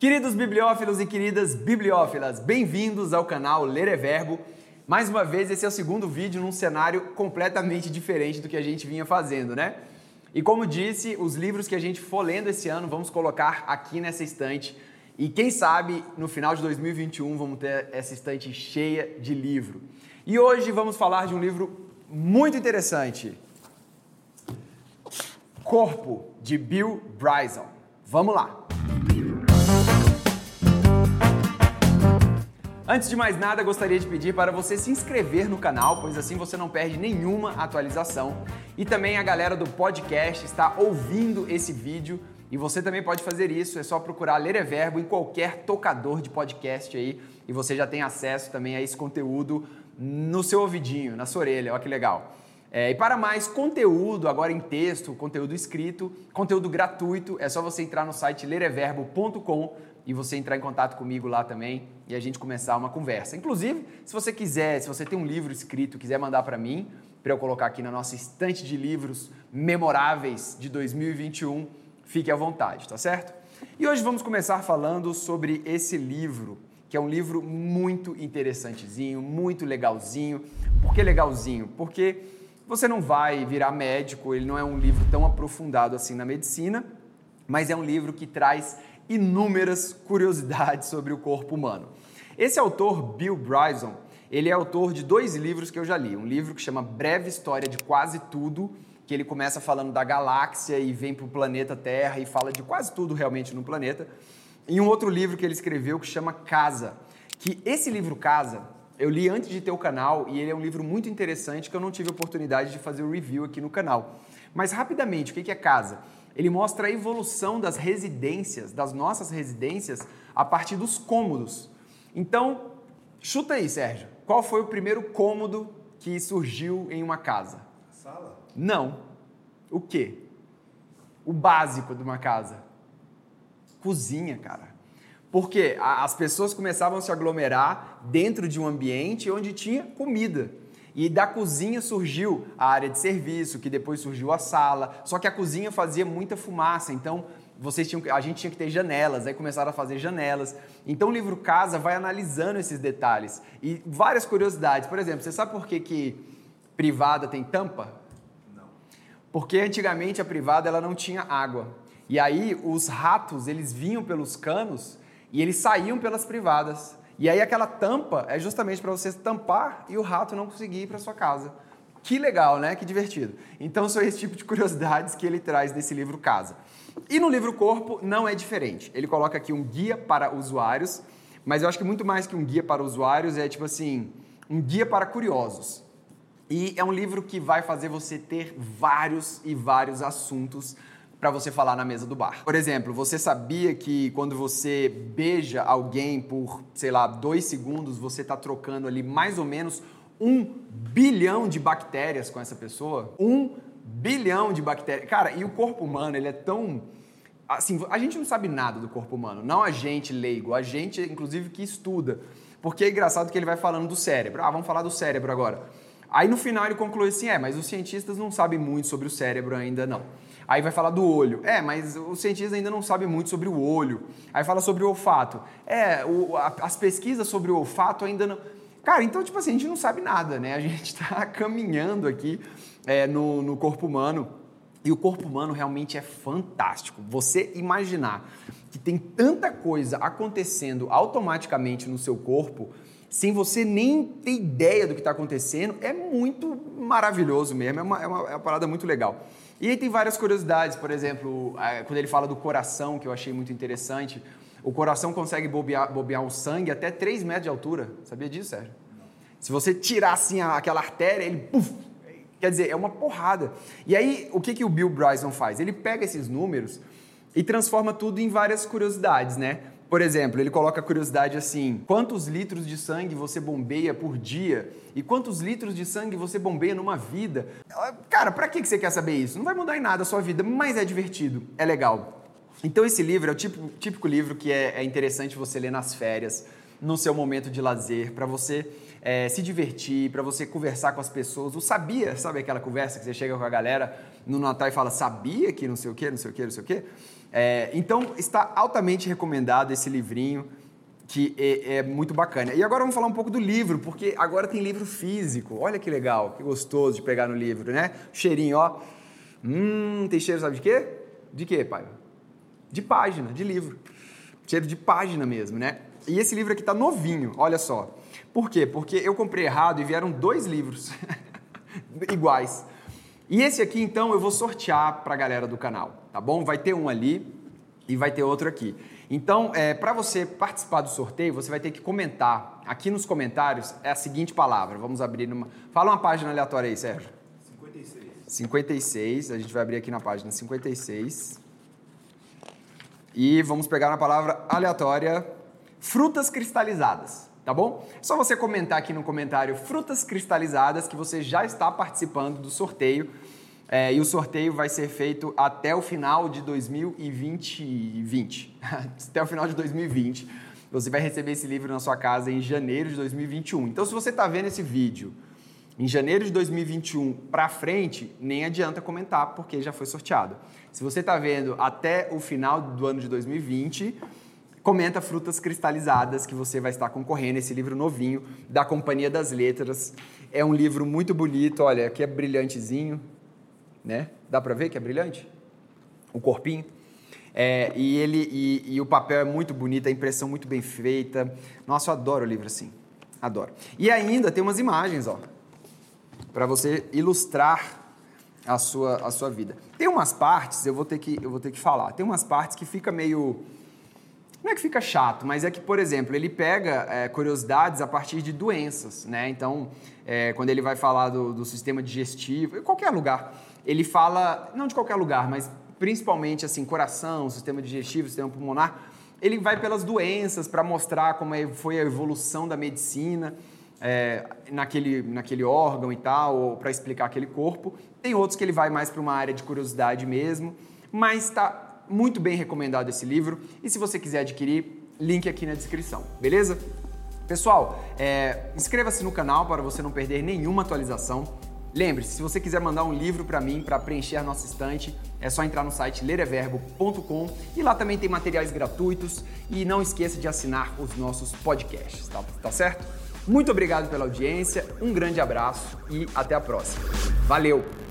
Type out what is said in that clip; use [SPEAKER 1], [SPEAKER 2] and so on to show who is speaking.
[SPEAKER 1] Queridos bibliófilos e queridas bibliófilas, bem-vindos ao canal Ler é Verbo. Mais uma vez, esse é o segundo vídeo num cenário completamente diferente do que a gente vinha fazendo, né? E como disse, os livros que a gente for lendo esse ano vamos colocar aqui nessa estante. E quem sabe no final de 2021 vamos ter essa estante cheia de livro. E hoje vamos falar de um livro muito interessante. Corpo, de Bill Bryson. Vamos lá! Antes de mais nada, gostaria de pedir para você se inscrever no canal, pois assim você não perde nenhuma atualização. E também a galera do podcast está ouvindo esse vídeo e você também pode fazer isso, é só procurar Ler é Verbo em qualquer tocador de podcast aí e você já tem acesso também a esse conteúdo no seu ouvidinho, na sua orelha, olha que legal. É, e para mais conteúdo, agora em texto, conteúdo escrito, conteúdo gratuito, é só você entrar no site lereverbo.com e você entrar em contato comigo lá também e a gente começar uma conversa. Inclusive, se você quiser, se você tem um livro escrito, quiser mandar para mim, para eu colocar aqui na nossa estante de livros memoráveis de 2021, fique à vontade, tá certo? E hoje vamos começar falando sobre esse livro, que é um livro muito interessantezinho, muito legalzinho. Por que legalzinho? Porque você não vai virar médico, ele não é um livro tão aprofundado assim na medicina, mas é um livro que traz inúmeras curiosidades sobre o corpo humano. Esse autor, Bill Bryson, ele é autor de dois livros que eu já li. Um livro que chama Breve História de Quase Tudo, que ele começa falando da galáxia e vem para o planeta Terra e fala de quase tudo realmente no planeta. E um outro livro que ele escreveu que chama Casa, que esse livro Casa eu li antes de ter o canal e ele é um livro muito interessante que eu não tive oportunidade de fazer o review aqui no canal. Mas rapidamente, o que é Casa? Ele mostra a evolução das residências, das nossas residências, a partir dos cômodos. Então, chuta aí, Sérgio. Qual foi o primeiro cômodo que surgiu em uma casa?
[SPEAKER 2] A sala?
[SPEAKER 1] Não. O quê? O básico de uma casa. Cozinha, cara. Porque as pessoas começavam a se aglomerar dentro de um ambiente onde tinha comida. E da cozinha surgiu a área de serviço, que depois surgiu a sala. Só que a cozinha fazia muita fumaça, então vocês tinham, a gente tinha que ter janelas, aí começaram a fazer janelas. Então o livro Casa vai analisando esses detalhes e várias curiosidades. Por exemplo, você sabe por que, que privada tem tampa?
[SPEAKER 2] Não.
[SPEAKER 1] Porque antigamente a privada ela não tinha água. E aí os ratos, eles vinham pelos canos e eles saíam pelas privadas. E aí aquela tampa é justamente para você tampar e o rato não conseguir ir para sua casa. Que legal, né? Que divertido. Então são esse tipo de curiosidades que ele traz nesse livro Casa. E no livro Corpo não é diferente. Ele coloca aqui um guia para usuários, mas eu acho que muito mais que um guia para usuários é tipo assim, um guia para curiosos. E é um livro que vai fazer você ter vários e vários assuntos para você falar na mesa do bar. Por exemplo, você sabia que quando você beija alguém por, sei lá, dois segundos, você está trocando ali mais ou menos um bilhão de bactérias com essa pessoa? Um bilhão de bactérias. Cara, e o corpo humano, ele é tão. Assim, a gente não sabe nada do corpo humano, não a gente leigo, a gente, inclusive, que estuda. Porque é engraçado que ele vai falando do cérebro. Ah, vamos falar do cérebro agora. Aí no final ele conclui assim: é, mas os cientistas não sabem muito sobre o cérebro ainda não. Aí vai falar do olho. É, mas os cientistas ainda não sabem muito sobre o olho. Aí fala sobre o olfato. É, o, a, as pesquisas sobre o olfato ainda não. Cara, então, tipo assim, a gente não sabe nada, né? A gente está caminhando aqui é, no, no corpo humano. E o corpo humano realmente é fantástico. Você imaginar que tem tanta coisa acontecendo automaticamente no seu corpo, sem você nem ter ideia do que está acontecendo, é muito maravilhoso mesmo. É uma, é uma, é uma parada muito legal. E aí tem várias curiosidades, por exemplo, quando ele fala do coração, que eu achei muito interessante, o coração consegue bobear, bobear o sangue até 3 metros de altura. Sabia disso, Sérgio? Se você tirar assim aquela artéria, ele puff, quer dizer, é uma porrada. E aí, o que, que o Bill Bryson faz? Ele pega esses números e transforma tudo em várias curiosidades, né? Por exemplo, ele coloca a curiosidade assim: quantos litros de sangue você bombeia por dia? E quantos litros de sangue você bombeia numa vida? Cara, para que você quer saber isso? Não vai mudar em nada a sua vida, mas é divertido, é legal. Então, esse livro é o típico, típico livro que é, é interessante você ler nas férias. No seu momento de lazer, para você é, se divertir, para você conversar com as pessoas. O sabia, sabe aquela conversa que você chega com a galera no Natal e fala, sabia que não sei o que, não sei o que, não sei o que? É, então está altamente recomendado esse livrinho que é, é, muito bacana. E agora vamos falar um pouco do livro, porque agora tem livro físico. Olha que legal, que gostoso de pegar no livro, né? Cheirinho, ó. Hum, tem cheiro, sabe de quê? De quê, pai? De página, de livro. Cheiro de página mesmo, né? E esse livro aqui tá novinho, olha só. Por quê? Porque eu comprei errado e vieram dois livros iguais. E esse aqui, então, eu vou sortear para a galera do canal, tá bom? Vai ter um ali e vai ter outro aqui. Então, é, para você participar do sorteio, você vai ter que comentar. Aqui nos comentários é a seguinte palavra. Vamos abrir numa. Fala uma página aleatória aí, Sérgio. 56. 56. A gente vai abrir aqui na página 56. E vamos pegar na palavra aleatória frutas cristalizadas, tá bom? É só você comentar aqui no comentário frutas cristalizadas que você já está participando do sorteio. É, e o sorteio vai ser feito até o final de 2020. 20. até o final de 2020. Você vai receber esse livro na sua casa em janeiro de 2021. Então, se você está vendo esse vídeo em janeiro de 2021 para frente, nem adianta comentar, porque já foi sorteado. Se você está vendo até o final do ano de 2020, comenta Frutas Cristalizadas, que você vai estar concorrendo. Esse livro novinho da Companhia das Letras. É um livro muito bonito, olha, aqui é brilhantezinho, né? Dá para ver que é brilhante? O corpinho. É, e ele e, e, o papel é muito bonito, a impressão muito bem feita. Nossa, eu adoro o livro assim. Adoro. E ainda tem umas imagens, ó, para você ilustrar a sua, a sua vida. Tem umas partes, eu vou ter que eu vou ter que falar. Tem umas partes que fica meio não é que fica chato, mas é que, por exemplo, ele pega é, curiosidades a partir de doenças, né? Então, é, quando ele vai falar do, do sistema digestivo, em qualquer lugar, ele fala, não de qualquer lugar, mas principalmente assim, coração, sistema digestivo, sistema pulmonar, ele vai pelas doenças para mostrar como é, foi a evolução da medicina é, naquele, naquele órgão e tal, ou para explicar aquele corpo. Tem outros que ele vai mais para uma área de curiosidade mesmo, mas está muito bem recomendado esse livro. E se você quiser adquirir, link aqui na descrição, beleza? Pessoal, é, inscreva-se no canal para você não perder nenhuma atualização. Lembre-se, se você quiser mandar um livro para mim para preencher a nossa estante, é só entrar no site lereverbo.com e lá também tem materiais gratuitos e não esqueça de assinar os nossos podcasts, tá, tá certo? Muito obrigado pela audiência, um grande abraço e até a próxima. Valeu!